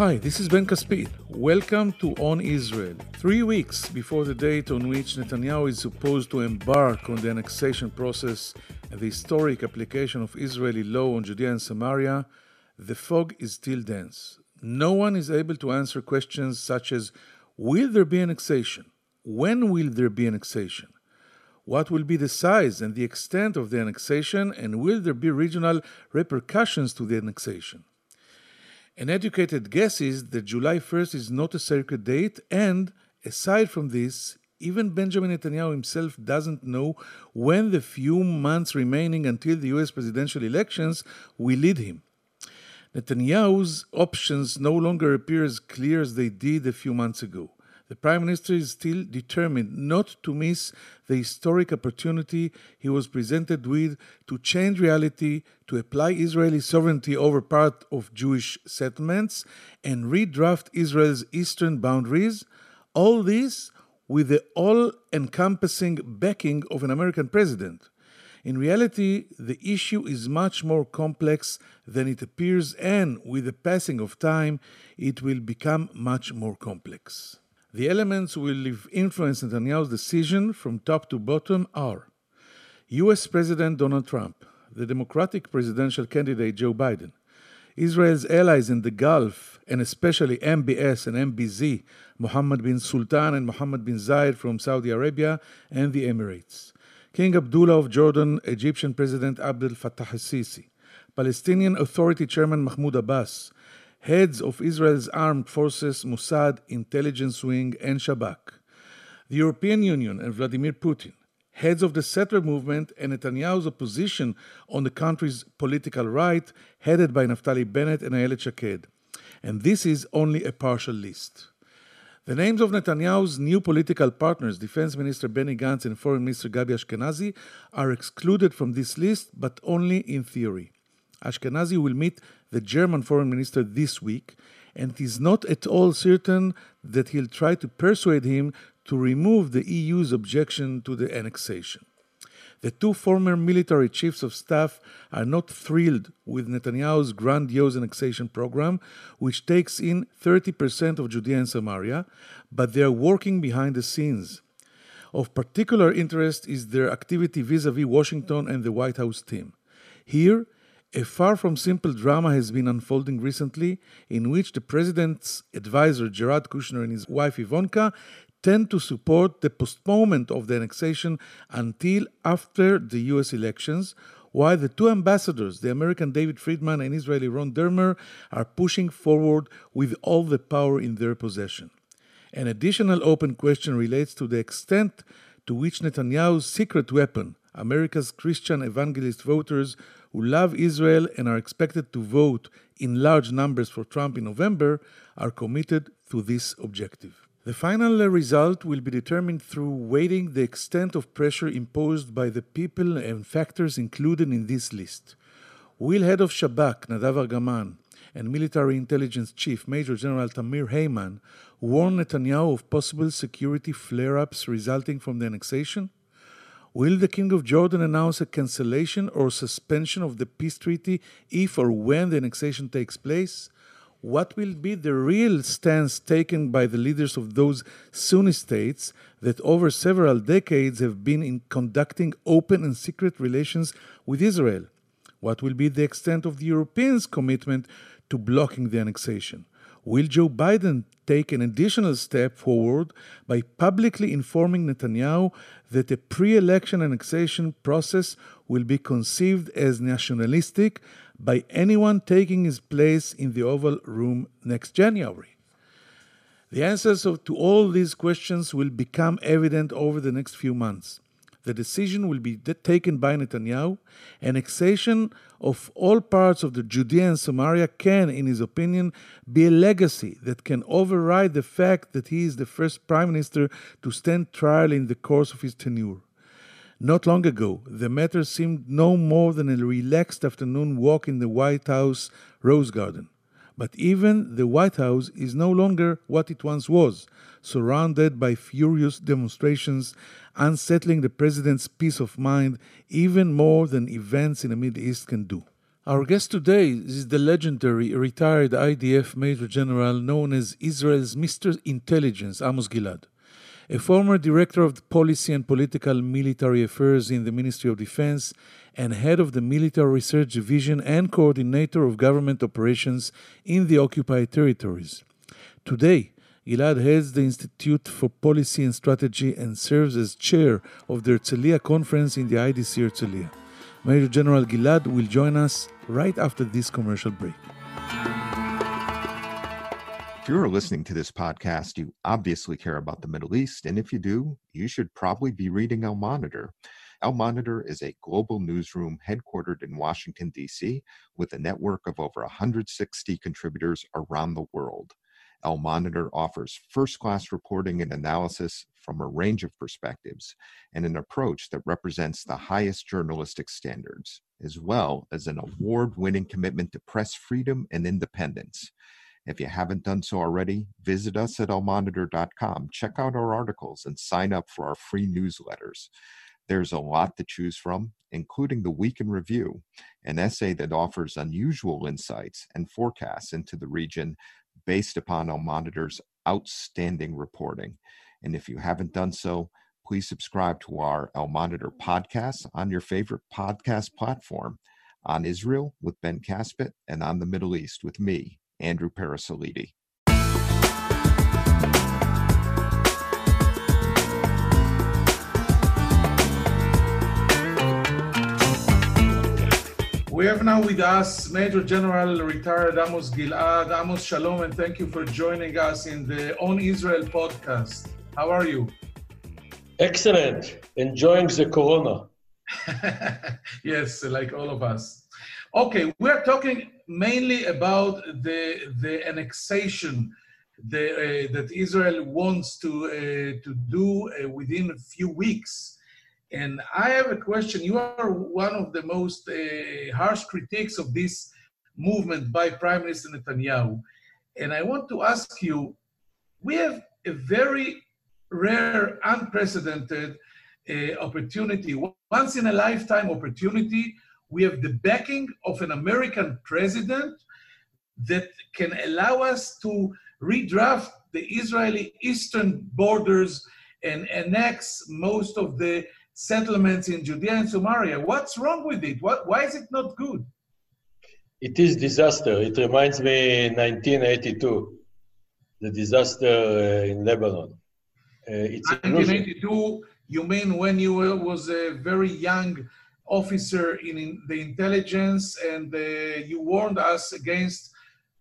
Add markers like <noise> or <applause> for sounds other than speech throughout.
Hi, this is Ben Caspit. Welcome to On Israel. Three weeks before the date on which Netanyahu is supposed to embark on the annexation process and the historic application of Israeli law on Judea and Samaria, the fog is still dense. No one is able to answer questions such as Will there be annexation? When will there be annexation? What will be the size and the extent of the annexation, and will there be regional repercussions to the annexation? An educated guess is that July 1st is not a sacred date, and aside from this, even Benjamin Netanyahu himself doesn't know when the few months remaining until the US presidential elections will lead him. Netanyahu's options no longer appear as clear as they did a few months ago. The Prime Minister is still determined not to miss the historic opportunity he was presented with to change reality, to apply Israeli sovereignty over part of Jewish settlements, and redraft Israel's eastern boundaries. All this with the all encompassing backing of an American president. In reality, the issue is much more complex than it appears, and with the passing of time, it will become much more complex. The elements who will influence Netanyahu's decision from top to bottom are US President Donald Trump, the Democratic presidential candidate Joe Biden, Israel's allies in the Gulf, and especially MBS and MBZ, Mohammed bin Sultan and Mohammed bin Zayed from Saudi Arabia and the Emirates, King Abdullah of Jordan, Egyptian President Abdel Fattah al-Sisi, Palestinian Authority Chairman Mahmoud Abbas, heads of Israel's armed forces, Mossad, intelligence wing, and Shabak, the European Union and Vladimir Putin, heads of the settler movement and Netanyahu's opposition on the country's political right, headed by Naftali Bennett and Ayelet Shaked. And this is only a partial list. The names of Netanyahu's new political partners, Defense Minister Benny Gantz and Foreign Minister Gabi Ashkenazi, are excluded from this list, but only in theory. Ashkenazi will meet the German foreign minister this week, and it is not at all certain that he'll try to persuade him to remove the EU's objection to the annexation. The two former military chiefs of staff are not thrilled with Netanyahu's grandiose annexation program, which takes in 30% of Judea and Samaria, but they are working behind the scenes. Of particular interest is their activity vis a vis Washington and the White House team. Here, a far from simple drama has been unfolding recently, in which the president's advisor Jared Kushner and his wife Ivanka tend to support the postponement of the annexation until after the US elections, while the two ambassadors, the American David Friedman and Israeli Ron Dermer, are pushing forward with all the power in their possession. An additional open question relates to the extent to which Netanyahu's secret weapon, America's Christian evangelist voters, who love Israel and are expected to vote in large numbers for Trump in November are committed to this objective. The final result will be determined through weighing the extent of pressure imposed by the people and factors included in this list. Will head of Shabak, Nadav Argaman, and military intelligence chief Major General Tamir Heyman warn Netanyahu of possible security flare ups resulting from the annexation? Will the King of Jordan announce a cancellation or suspension of the peace treaty if or when the annexation takes place? What will be the real stance taken by the leaders of those Sunni states that over several decades have been in conducting open and secret relations with Israel? What will be the extent of the Europeans' commitment to blocking the annexation? Will Joe Biden take an additional step forward by publicly informing Netanyahu that a pre election annexation process will be conceived as nationalistic by anyone taking his place in the Oval Room next January? The answers to all these questions will become evident over the next few months the decision will be taken by Netanyahu. Annexation of all parts of the Judea and Samaria can, in his opinion, be a legacy that can override the fact that he is the first prime minister to stand trial in the course of his tenure. Not long ago, the matter seemed no more than a relaxed afternoon walk in the White House Rose Garden. But even the White House is no longer what it once was, surrounded by furious demonstrations, unsettling the president's peace of mind even more than events in the Middle East can do. Our guest today is the legendary retired IDF Major General known as Israel's Mr. Intelligence, Amos Gilad. A former director of policy and political military affairs in the Ministry of Defense and head of the Military Research Division and coordinator of government operations in the occupied territories. Today, Gilad heads the Institute for Policy and Strategy and serves as chair of the Herzliya conference in the IDC Herzliya. Major General Gilad will join us right after this commercial break. If you're listening to this podcast, you obviously care about the Middle East, and if you do, you should probably be reading Al Monitor. Al Monitor is a global newsroom headquartered in Washington, D.C., with a network of over 160 contributors around the world. Al Monitor offers first class reporting and analysis from a range of perspectives and an approach that represents the highest journalistic standards, as well as an mm-hmm. award winning commitment to press freedom and independence. If you haven't done so already, visit us at almonitor.com, check out our articles, and sign up for our free newsletters. There's a lot to choose from, including the Week in Review, an essay that offers unusual insights and forecasts into the region based upon Al Monitor's outstanding reporting. And if you haven't done so, please subscribe to our Al Monitor podcast on your favorite podcast platform on Israel with Ben Caspit and on the Middle East with me, Andrew Parasiliti. We have now with us Major General retired Amos Gilad. Amos, shalom, and thank you for joining us in the On Israel podcast. How are you? Excellent. Enjoying the corona. <laughs> yes, like all of us. Okay, we're talking mainly about the the annexation the, uh, that Israel wants to uh, to do uh, within a few weeks and I have a question. You are one of the most uh, harsh critics of this movement by Prime Minister Netanyahu. And I want to ask you we have a very rare, unprecedented uh, opportunity, once in a lifetime opportunity. We have the backing of an American president that can allow us to redraft the Israeli eastern borders and annex most of the settlements in Judea and Samaria. What's wrong with it? What, why is it not good? It is disaster. It reminds me 1982, the disaster uh, in Lebanon. Uh, it's 1982, you mean when you were, was a very young officer in, in the intelligence and uh, you warned us against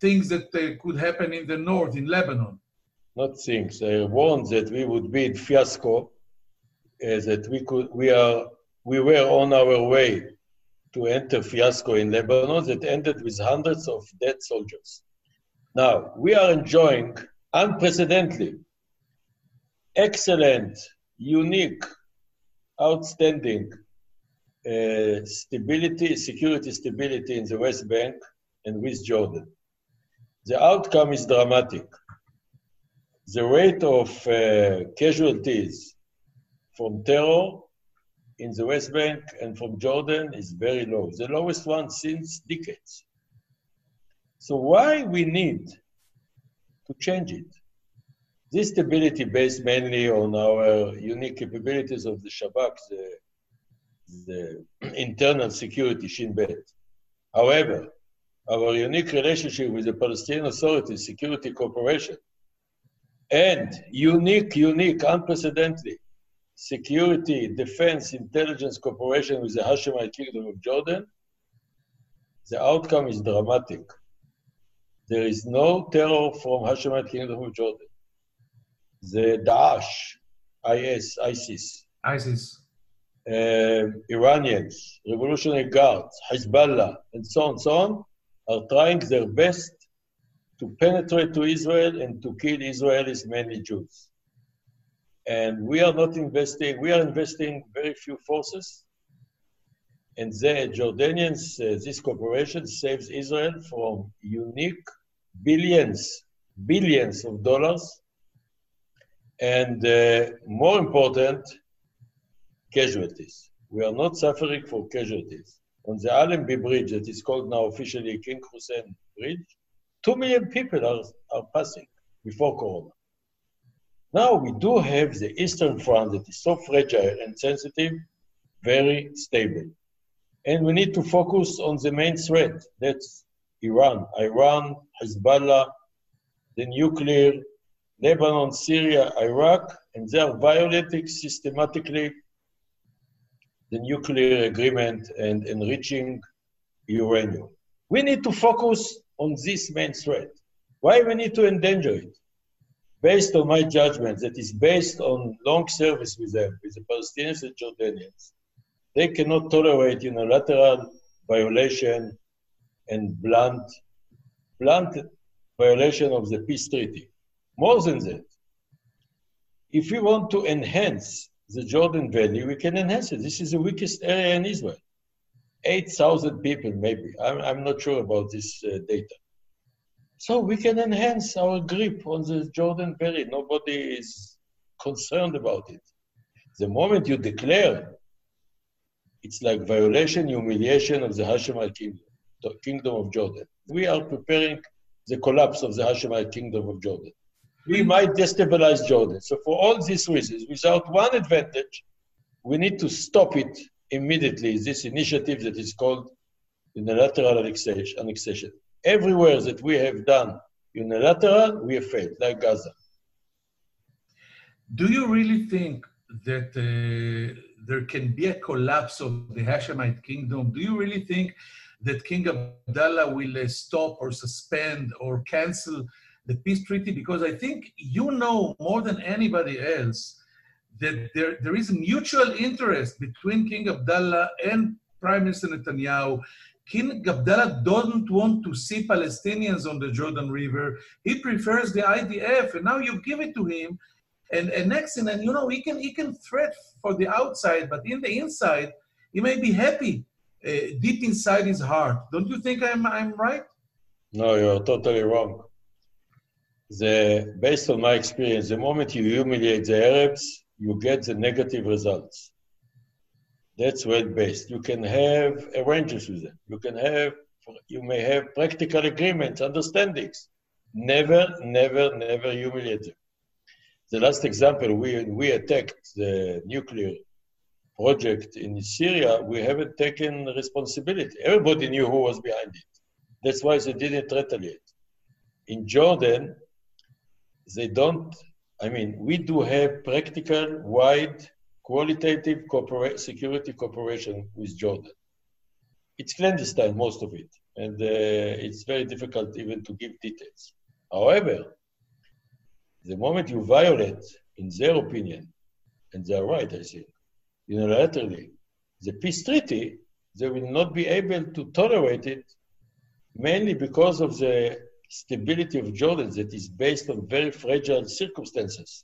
things that uh, could happen in the north, in Lebanon? Not things. I warned that we would be in fiasco uh, that we could we are we were on our way to enter fiasco in Lebanon that ended with hundreds of dead soldiers. Now we are enjoying unprecedented, excellent, unique, outstanding uh, stability, security stability in the West Bank and with Jordan. The outcome is dramatic. The rate of uh, casualties from terror in the West Bank and from Jordan is very low, the lowest one since decades. So why we need to change it? This stability based mainly on our unique capabilities of the Shabak, the, the internal security, Shin Bet. However, our unique relationship with the Palestinian Authority, security cooperation, and unique, unique, unprecedented security, defense, intelligence cooperation with the Hashemite Kingdom of Jordan, the outcome is dramatic. There is no terror from Hashemite Kingdom of Jordan. The Daesh, IS, ISIS, ISIS, Iranians, Revolutionary Guards, Hezbollah, and so on, so on, are trying their best to penetrate to Israel and to kill Israelis, mainly Jews and we are not investing, we are investing very few forces. And the Jordanians, uh, this corporation saves Israel from unique billions, billions of dollars. And uh, more important, casualties. We are not suffering for casualties. on the Allenby Bridge, that is called now officially King Hussein Bridge, two million people are, are passing before Corona. Now we do have the Eastern Front that is so fragile and sensitive, very stable. And we need to focus on the main threat. That's Iran, Iran, Hezbollah, the nuclear, Lebanon, Syria, Iraq, and they are violating systematically the nuclear agreement and enriching uranium. We need to focus on this main threat. Why we need to endanger it? Based on my judgment, that is based on long service with them, with the Palestinians and Jordanians, they cannot tolerate unilateral violation and blunt, blunt violation of the peace treaty. More than that, if we want to enhance the Jordan Valley, we can enhance it. This is the weakest area in Israel. 8,000 people, maybe. I'm, I'm not sure about this uh, data. So we can enhance our grip on the Jordan Valley. Nobody is concerned about it. The moment you declare, it's like violation, humiliation of the Hashemite kingdom, the kingdom of Jordan. We are preparing the collapse of the Hashemite kingdom of Jordan we might destabilize Jordan. So for all these reasons, without one advantage, we need to stop it immediately, this initiative that is called unilateral annexation. Everywhere that we have done unilateral, we have failed, like Gaza. Do you really think that uh, there can be a collapse of the Hashemite kingdom? Do you really think that King Abdullah will uh, stop or suspend or cancel the peace treaty because I think you know more than anybody else that there, there is a mutual interest between King Abdullah and Prime Minister Netanyahu. King Abdullah doesn't want to see Palestinians on the Jordan River. He prefers the IDF, and now you give it to him. And, and next thing, and you know, he can he can threat for the outside, but in the inside, he may be happy uh, deep inside his heart. Don't you think I'm I'm right? No, you're totally wrong the, based on my experience, the moment you humiliate the Arabs, you get the negative results. That's well based. You can have arrangements with them. You can have, you may have practical agreements, understandings. Never, never, never humiliate them. The last example, we, we attacked the nuclear project in Syria, we haven't taken responsibility. Everybody knew who was behind it. That's why they didn't retaliate. In Jordan, they don't, I mean, we do have practical, wide, qualitative security cooperation with Jordan. It's clandestine, most of it, and uh, it's very difficult even to give details. However, the moment you violate, in their opinion, and they are right, I think, unilaterally, the peace treaty, they will not be able to tolerate it mainly because of the stability of Jordan that is based on very fragile circumstances.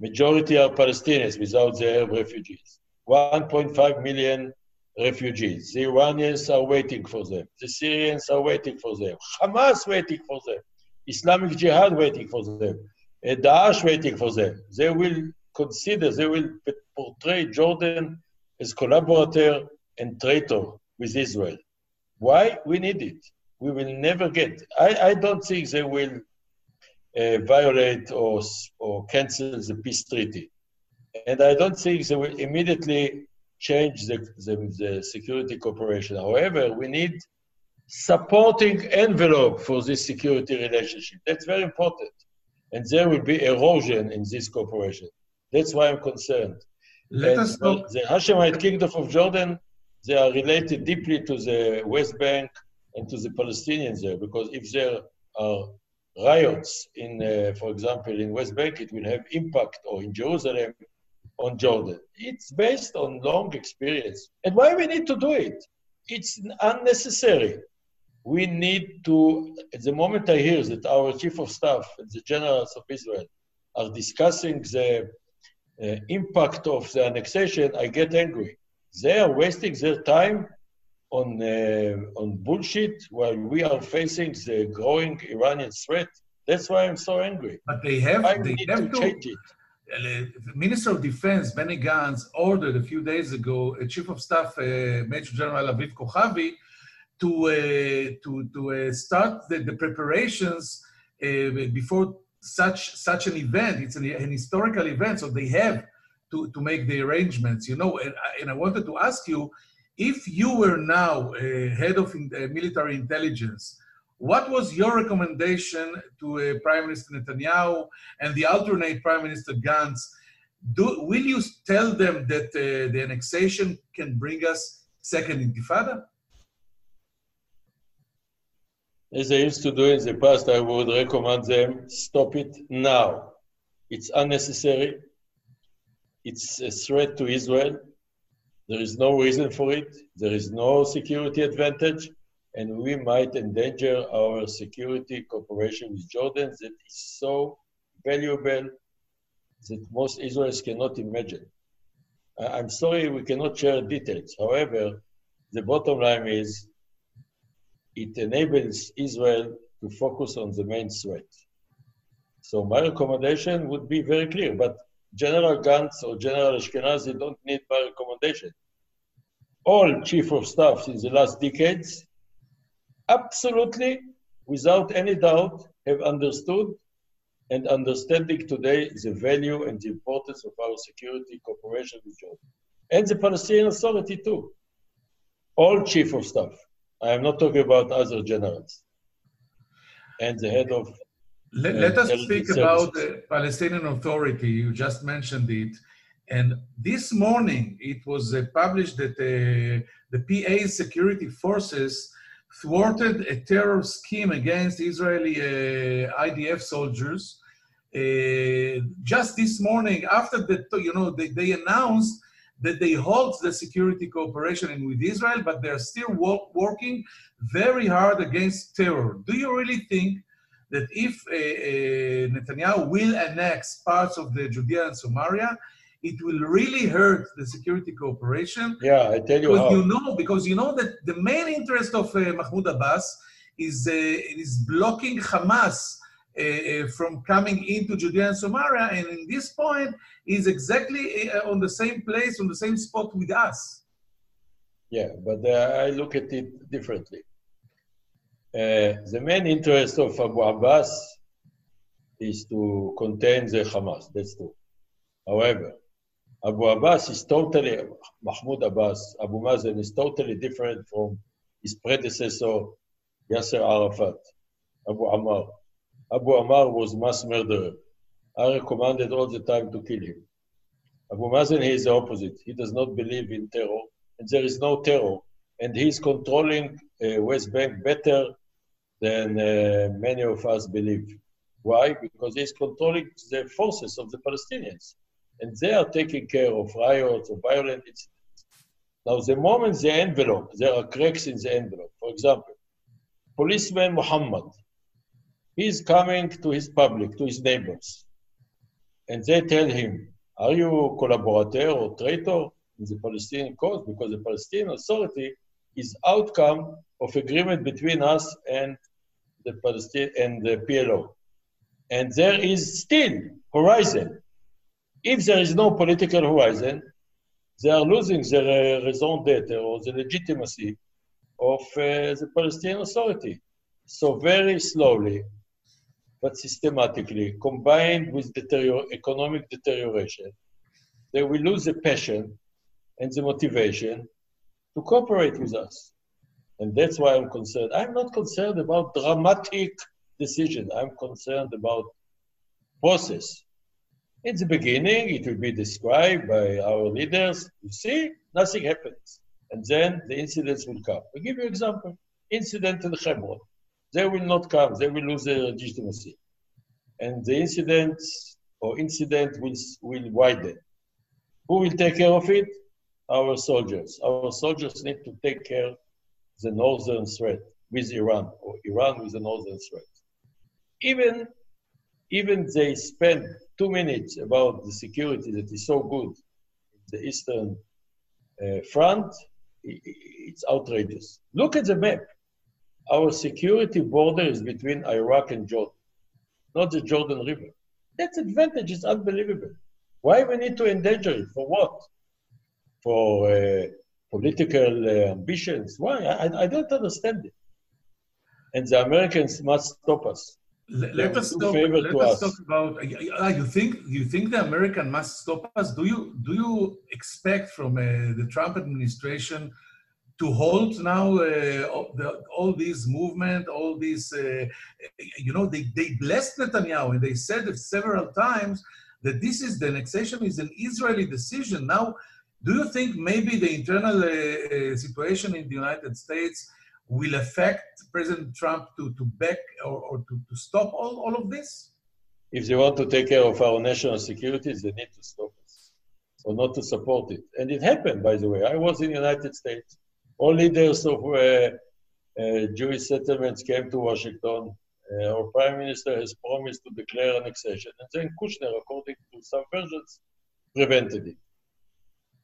Majority are Palestinians without the Arab refugees. 1.5 million refugees. The Iranians are waiting for them. The Syrians are waiting for them. Hamas waiting for them. Islamic Jihad waiting for them. Daesh waiting for them. They will consider, they will portray Jordan as collaborator and traitor with Israel. Why? We need it we will never get. I, I don't think they will uh, violate or, or cancel the peace treaty. And I don't think they will immediately change the, the, the security cooperation. However, we need supporting envelope for this security relationship. That's very important. And there will be erosion in this cooperation. That's why I'm concerned. Let and us know. The Hashemite Kingdom of Jordan, they are related deeply to the West Bank and to the Palestinians there, because if there are riots in, uh, for example, in West Bank, it will have impact, or in Jerusalem, on Jordan. It's based on long experience. And why we need to do it? It's unnecessary. We need to, at the moment I hear that our chief of staff and the generals of Israel are discussing the uh, impact of the annexation, I get angry. They are wasting their time on, uh, on bullshit while we are facing the growing Iranian threat. That's why I'm so angry. But they have, I they need have to, change it. the Minister of Defense Benny Gantz ordered a few days ago a Chief of Staff uh, Major General Aviv Kochavi to uh, to to uh, start the, the preparations uh, before such such an event. It's an, an, historical event, so they have to to make the arrangements. You know, and, and I wanted to ask you if you were now head of in, military intelligence what was your recommendation to uh, Prime Minister Netanyahu and the alternate Prime Minister Gantz? Do, will you tell them that uh, the annexation can bring us second intifada? As I used to do in the past, I would recommend them stop it now. It's unnecessary. It's a threat to Israel. There is no reason for it. There is no security advantage and we might endanger our security cooperation with Jordan that is so valuable that most Israelis cannot imagine. I'm sorry we cannot share details. However, the bottom line is it enables Israel to focus on the main threat. So my recommendation would be very clear, but General Gantz or General Ashkenazi don't need my recommendation. All chief of staffs in the last decades absolutely, without any doubt, have understood and understanding today the value and the importance of our security cooperation with Jordan. And the Palestinian Authority too. All chief of staff. I am not talking about other generals. And the head of let, let uh, us speak services. about the Palestinian Authority. You just mentioned it. And this morning, it was uh, published that uh, the PA security forces thwarted a terror scheme against Israeli uh, IDF soldiers. Uh, just this morning, after the, you know, they, they announced that they halt the security cooperation with Israel, but they're still work, working very hard against terror. Do you really think that if uh, uh, Netanyahu will annex parts of the Judea and Samaria, it will really hurt the security cooperation. Yeah, I tell you because how. You know, because you know that the main interest of uh, Mahmoud Abbas is, uh, is blocking Hamas uh, uh, from coming into Judea and Samaria, and in this point, is exactly uh, on the same place, on the same spot with us. Yeah, but uh, I look at it differently. the main interest of Abu Abbas is to contain the Hamas. That's true. However, Abu Abbas is totally, Mahmoud Abbas, Abu Mazen is totally different from his predecessor, Yasser Arafat, Abu Ammar. Abu Ammar was mass murderer. I recommended all the time to kill him. Abu Mazen, he is the opposite. He does not believe in terror, and there is no terror. And he is controlling uh, West Bank better than uh, many of us believe. Why? Because he's controlling the forces of the Palestinians and they are taking care of riots or violent incidents. Now, the moment the envelope, there are cracks in the envelope. For example, policeman Muhammad, he's coming to his public, to his neighbors, and they tell him, are you collaborator or traitor in the Palestinian cause? Because the Palestinian Authority is outcome of agreement between us and the Palestinian and the PLO. And there is still horizon if there is no political horizon, they are losing their raison d'etre or the legitimacy of uh, the Palestinian Authority. So very slowly, but systematically, combined with economic deterioration, they will lose the passion and the motivation to cooperate with us. And that's why I'm concerned. I'm not concerned about dramatic decisions. I'm concerned about process. In the beginning, it will be described by our leaders. You see, nothing happens. And then the incidents will come. I'll give you an example. Incident in Hebron. They will not come. They will lose their legitimacy. And the incidents or incident will, will widen. Who will take care of it? Our soldiers. Our soldiers need to take care of the northern threat with Iran, or Iran with the northern threat. Even, even they spend two minutes about the security that is so good in the Eastern uh, Front, it's outrageous. Look at the map. Our security border is between Iraq and Jordan, not the Jordan River. That advantage is unbelievable. Why we need to endanger it? For what? For uh, political uh, ambitions? Why? I, I don't understand it. And the Americans must stop us. Let, let us talk. Let us, us, talk about. Uh, you think you think the American must stop us? Do you do you expect from uh, the Trump administration to halt now uh, all, the, all these movement, all these? Uh, you know, they they blessed Netanyahu and they said it several times that this is the annexation is an Israeli decision. Now, do you think maybe the internal uh, uh, situation in the United States? Will affect President Trump to, to back or, or to, to stop all, all of this? If they want to take care of our national security, they need to stop us or not to support it. And it happened, by the way. I was in the United States. All leaders of uh, uh, Jewish settlements came to Washington. Uh, our prime minister has promised to declare annexation. And then Kushner, according to some versions, prevented it.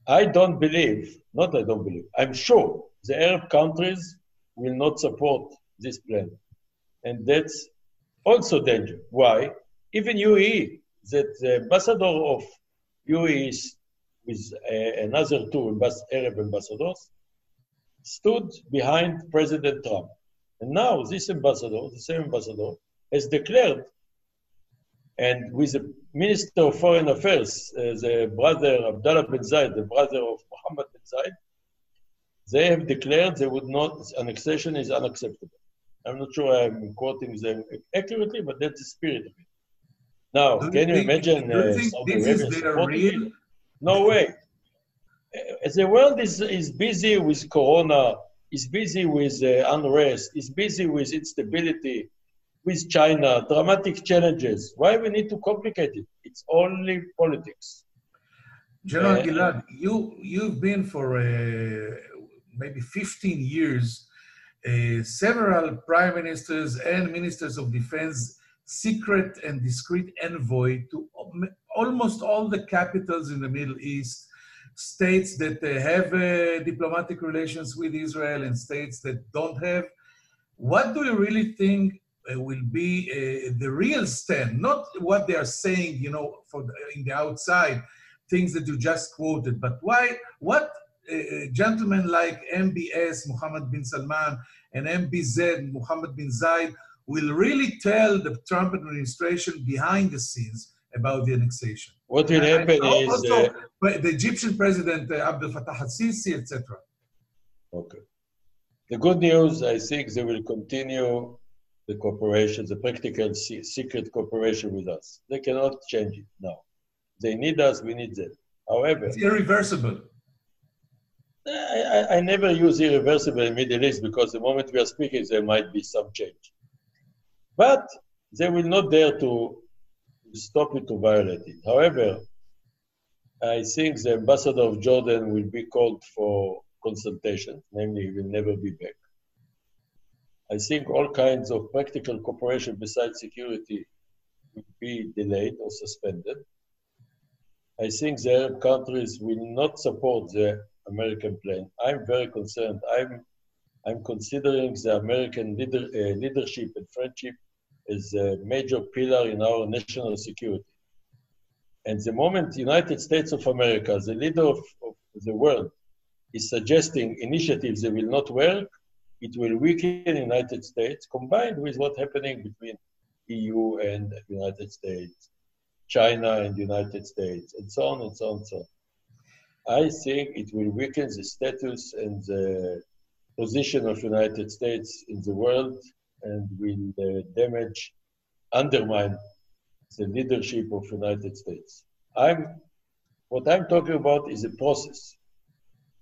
I don't believe, not I don't believe, I'm sure the Arab countries will not support this plan. And that's also danger. Why? Even UAE, that the ambassador of UAE with uh, another two Arab ambassadors, stood behind President Trump. And now this ambassador, the same ambassador, has declared, and with the Minister of Foreign Affairs, uh, the brother Abdullah bin Zayed, the brother of Mohammed bin Zayed, they have declared they would not, annexation is unacceptable. I'm not sure I'm quoting them accurately, but that's the spirit of it. Now, do can you, think, imagine uh, is their real? No way. Uh, the world is, is busy with corona, is busy with uh, unrest, is busy with instability, with China, dramatic challenges. Why we need to complicate it? It's only politics. General uh, Gilad, you you've been for uh, maybe 15 years, uh, several prime ministers and ministers of defense, secret and discreet envoy to almost all the capitals in the Middle East, states that have uh, diplomatic relations with Israel and states that don't have. What do you really think uh, will be uh, the real stand? Not what they are saying, you know, for the, in the outside, things that you just quoted, but why? What gentlemen like MBS, Mohammed bin Salman, and MBZ, Mohammed bin Zayed, will really tell the Trump administration behind the scenes about the annexation. What will happen is also, uh, the Egyptian president uh, Abdel Fattah al-Sisi, etc. Okay. The good news, I think, they will continue the cooperation, the practical secret cooperation with us. They cannot change it now. They need us, we need them. However, it's irreversible. I, I, never use irreversible in Middle East because the moment we are speaking, there might be some change. But they will not dare to stop it to violate it. However, I think the ambassador of Jordan will be called for consultation, namely, he will never be back. I think all kinds of practical cooperation besides security will be delayed or suspended. I think the Arab countries will not support the American plan. I'm very concerned. I'm, I'm considering the American leader, uh, leadership and friendship as a major pillar in our national security. And the moment United States of America, the leader of, of the world, is suggesting initiatives that will not work, it will weaken the United States, combined with what's happening between EU and United States, China and United States, and so on and so on and so on. I think it will weaken the status and the position of United States in the world and will uh, damage, undermine the leadership of United States. I'm, what I'm talking about is a process.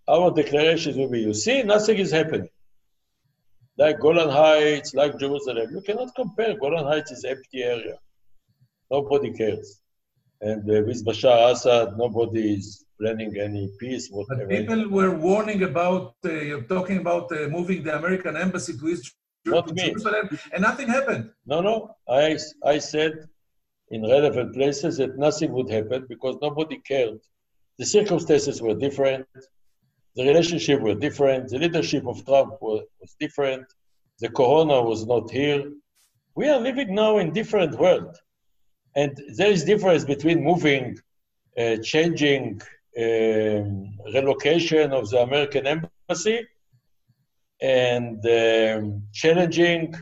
Our declarations will be, you see, nothing is happening. Like Golan Heights, like Jerusalem, you cannot compare. Golan Heights is empty area. Nobody cares. And uh, with Bashar Assad, nobody is planning any peace, whatever. But people were warning about, uh, you're talking about uh, moving the American embassy to Israel, Not to me. Jerusalem, and nothing happened. No, no. I, I said in relevant places that nothing would happen because nobody cared. The circumstances were different. The relationship were different. The leadership of Trump was, was different. The corona was not here. We are living now in different world. And there is difference between moving uh, changing um, relocation of the American embassy and um, challenging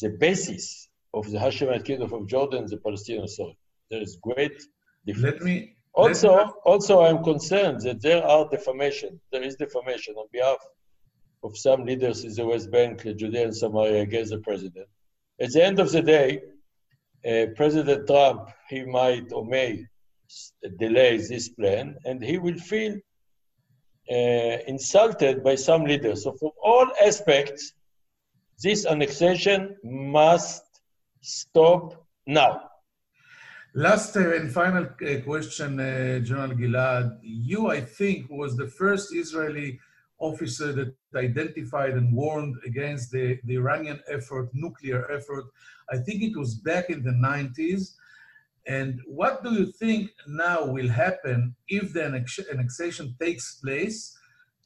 the basis of the Hashemite Kingdom of Jordan, the Palestinian Authority. There is great difference. Let me Also, let me- also, I'm concerned that there are defamation. There is defamation on behalf of some leaders in the West Bank, Judea and Samaria, against the president. At the end of the day, uh, President Trump, he might or may delay this plan, and he will feel uh, insulted by some leaders. So, from all aspects, this annexation must stop now. Last uh, and final uh, question, uh, General Gilad. You, I think, was the first Israeli officer that identified and warned against the, the Iranian effort, nuclear effort. I think it was back in the 90s. And what do you think now will happen if the annex- annexation takes place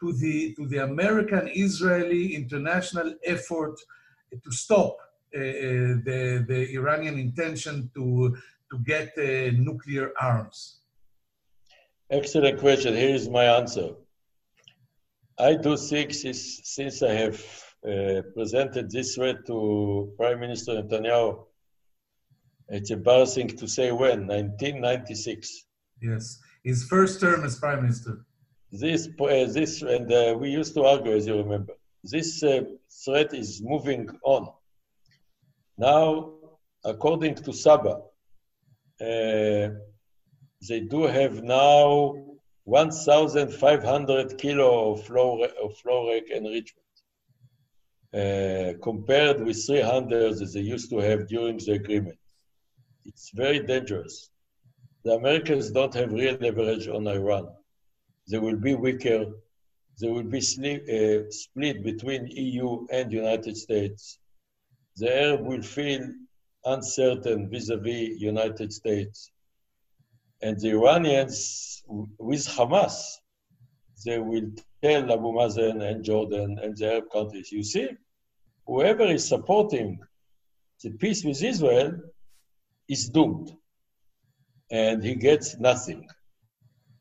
to the, to the American Israeli international effort to stop uh, uh, the, the Iranian intention to, to get uh, nuclear arms? Excellent question. Here is my answer. I do think since, since I have uh, presented this threat to Prime Minister Netanyahu, it's embarrassing to say when, 1996. Yes, his first term as prime minister. This, uh, this, and uh, we used to argue, as you remember. This uh, threat is moving on. Now, according to Saba, uh, they do have now 1,500 kilo of flow, of flow rate enrichment, uh, compared with 300 that they used to have during the agreement. It's very dangerous. The Americans don't have real leverage on Iran. They will be weaker. They will be uh, split between EU and United States. The Arab will feel uncertain vis-a-vis United States. And the Iranians, with Hamas, they will tell Abu Mazen and Jordan and the Arab countries, you see, whoever is supporting the peace with Israel is doomed. And he gets nothing.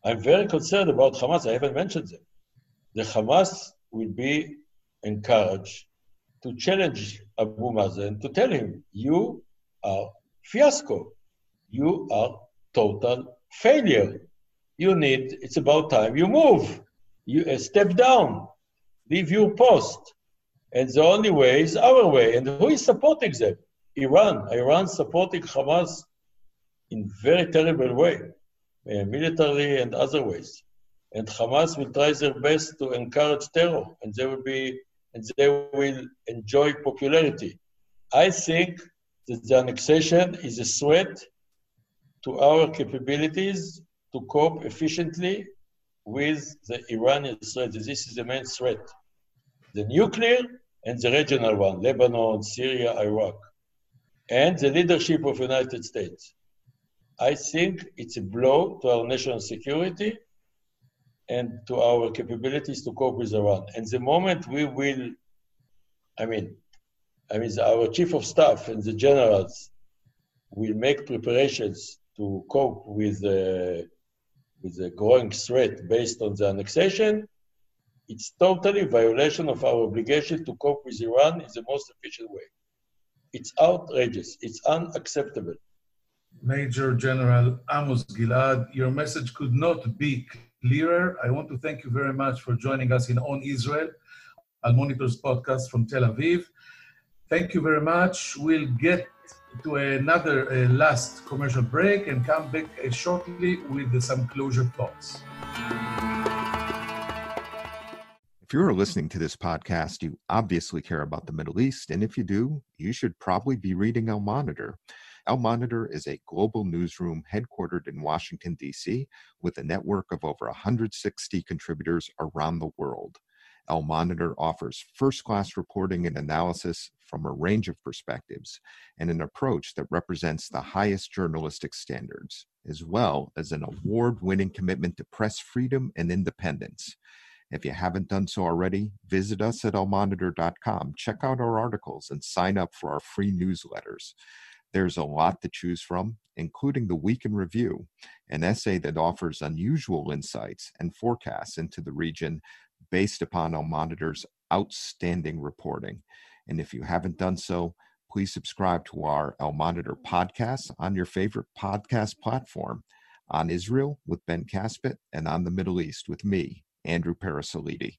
I'm very concerned about Hamas. I haven't mentioned them. The Hamas will be encouraged to challenge Abu Mazen to tell him, you are fiasco. You are total failure. You need, it's about time you move. You uh, step down, leave your post. And the only way is our way. And who is supporting them? Iran. Iran supporting Hamas in very terrible way, uh, militarily and other ways. And Hamas will try their best to encourage terror, and they will be, and they will enjoy popularity. I think that the annexation is a threat to our capabilities to cope efficiently with the Iranian threat. This is the main threat. The nuclear and the regional one, Lebanon, Syria, Iraq, and the leadership of the United States. I think it's a blow to our national security and to our capabilities to cope with Iran. And the moment we will, I mean, I mean, our chief of staff and the generals will make preparations to cope with the, with the growing threat based on the annexation, it's totally violation of our obligation to cope with Iran in the most efficient way. It's outrageous. It's unacceptable. Major General Amos Gilad, your message could not be clearer. I want to thank you very much for joining us in On Israel, Al Monitor's podcast from Tel Aviv. Thank you very much. We'll get to another uh, last commercial break and come back uh, shortly with some closure thoughts. If you're listening to this podcast, you obviously care about the Middle East. And if you do, you should probably be reading Al Monitor. Al Monitor is a global newsroom headquartered in Washington, D.C., with a network of over 160 contributors around the world. Al Monitor offers first class reporting and analysis from a range of perspectives and an approach that represents the highest journalistic standards, as well as an mm-hmm. award winning commitment to press freedom and independence. If you haven't done so already, visit us at almonitor.com, check out our articles, and sign up for our free newsletters. There's a lot to choose from, including the Week in Review, an essay that offers unusual insights and forecasts into the region based upon Monitor's outstanding reporting. And if you haven't done so, please subscribe to our Al Monitor podcast on your favorite podcast platform on Israel with Ben Caspit and on the Middle East with me, Andrew Parasiliti.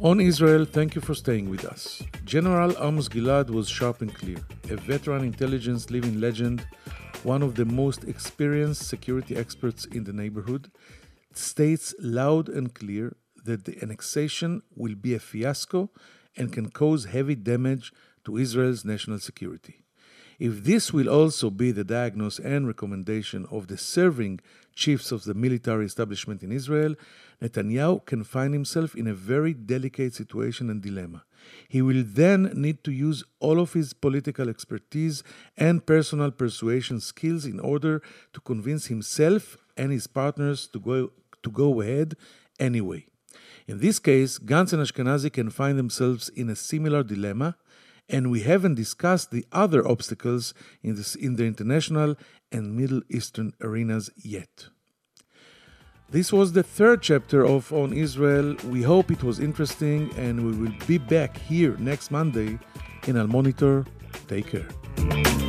On Israel, thank you for staying with us. General Amos Gilad was sharp and clear, a veteran intelligence living legend, one of the most experienced security experts in the neighborhood, states loud and clear that the annexation will be a fiasco and can cause heavy damage to Israel's national security. If this will also be the diagnosis and recommendation of the serving chiefs of the military establishment in Israel, Netanyahu can find himself in a very delicate situation and dilemma. He will then need to use all of his political expertise and personal persuasion skills in order to convince himself and his partners to go, to go ahead anyway. In this case, Gantz and Ashkenazi can find themselves in a similar dilemma and we haven't discussed the other obstacles in, this, in the international and Middle Eastern arenas yet. This was the third chapter of On Israel. We hope it was interesting, and we will be back here next Monday in Al Monitor. Take care.